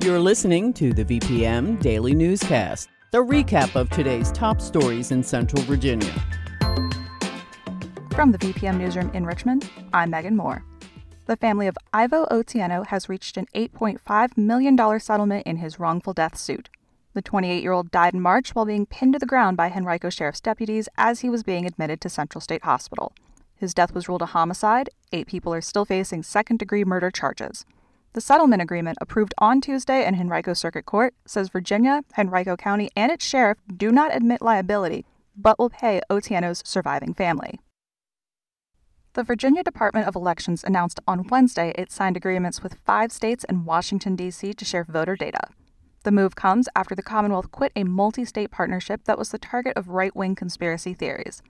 You're listening to the VPM Daily Newscast, the recap of today's top stories in Central Virginia. From the VPM Newsroom in Richmond, I'm Megan Moore. The family of Irvo Otieno has reached an $8.5 million settlement in his wrongful death suit. The 28 year old died in March while being pinned to the ground by Henrico Sheriff's deputies as he was being admitted to Central State Hospital. His death was ruled a homicide. Eight people are still facing second degree murder charges. The settlement agreement, approved on Tuesday in Henrico Circuit Court, says Virginia, Henrico County, and its sheriff do not admit liability, but will pay Otieno's surviving family. The Virginia Department of Elections announced on Wednesday it signed agreements with five states and Washington, D.C. to share voter data. The move comes after the Commonwealth quit a multi state partnership that was the target of right wing conspiracy theories.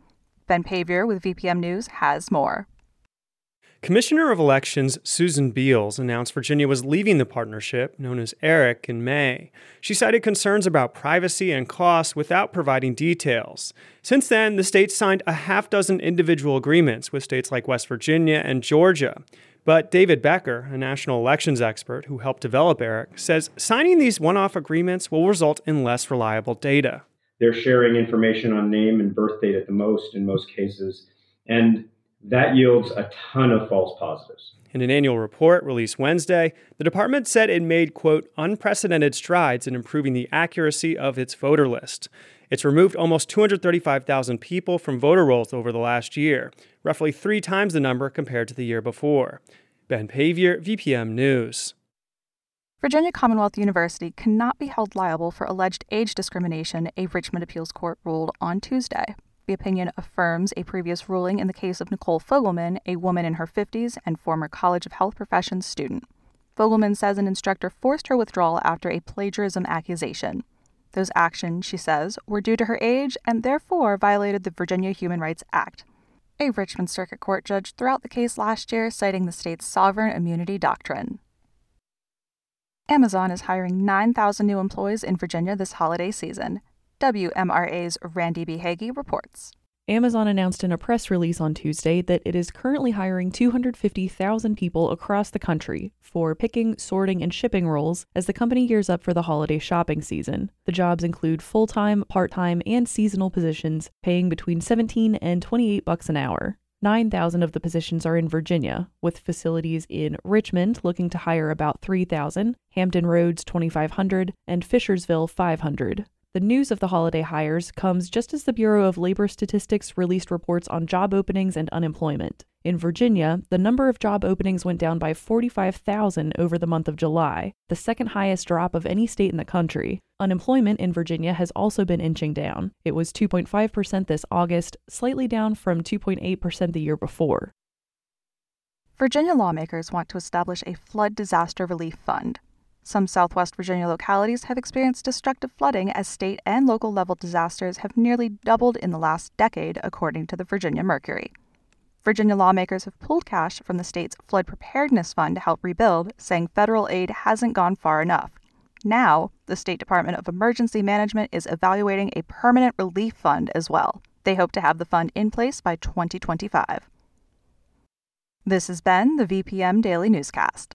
Ben Paviour with VPM News has more. Commissioner of Elections Susan Beals announced Virginia was leaving the partnership, known as ERIC, in May. She cited concerns about privacy and costs without providing details. Since then, the state signed a half dozen individual agreements with states like West Virginia and Georgia. But David Becker, a national elections expert who helped develop ERIC, says signing these one off agreements will result in less reliable data. They're sharing information on name and birth date at the most in most cases. And that yields a ton of false positives. In an annual report released Wednesday, the department said it made, quote, unprecedented strides in improving the accuracy of its voter list. It's removed almost 235,000 people from voter rolls over the last year, roughly three times the number compared to the year before. Ben Paviour, VPM News. Virginia Commonwealth University cannot be held liable for alleged age discrimination, a Richmond appeals court ruled on Tuesday. The opinion affirms a previous ruling in the case of Nicole Fogelman, a woman in her 50s and former College of Health Professions student. Fogelman says an instructor forced her withdrawal after a plagiarism accusation. Those actions, she says, were due to her age and therefore violated the Virginia Human Rights Act. A Richmond Circuit Court judge threw out the case last year, citing the state's sovereign immunity doctrine. Amazon is hiring 9,000 new employees in Virginia this holiday season. WMRA's Randy B. Reports. Amazon announced in a press release on Tuesday that it is currently hiring 250,000 people across the country for picking, sorting, and shipping roles as the company gears up for the holiday shopping season. The jobs include full-time, part-time, and seasonal positions paying between 17 and 28 bucks an hour. 9,000 of the positions are in Virginia, with facilities in Richmond looking to hire about 3,000, Hampton Roads 2,500, and Fishersville 500. The news of the holiday hires comes just as the Bureau of Labor Statistics released reports on job openings and unemployment. In Virginia, the number of job openings went down by 45,000 over the month of July, the second highest drop of any state in the country. Unemployment in Virginia has also been inching down. It was 2.5% this August, slightly down from 2.8% the year before. Virginia lawmakers want to establish a flood disaster relief fund. Some Southwest Virginia localities have experienced destructive flooding as state and local level disasters have nearly doubled in the last decade, according to the Virginia Mercury. Virginia lawmakers have pulled cash from the state's Flood Preparedness Fund to help rebuild, saying federal aid hasn't gone far enough. Now, the State Department of Emergency Management is evaluating a permanent relief fund as well. They hope to have the fund in place by 2025. This has been the VPM Daily Newscast.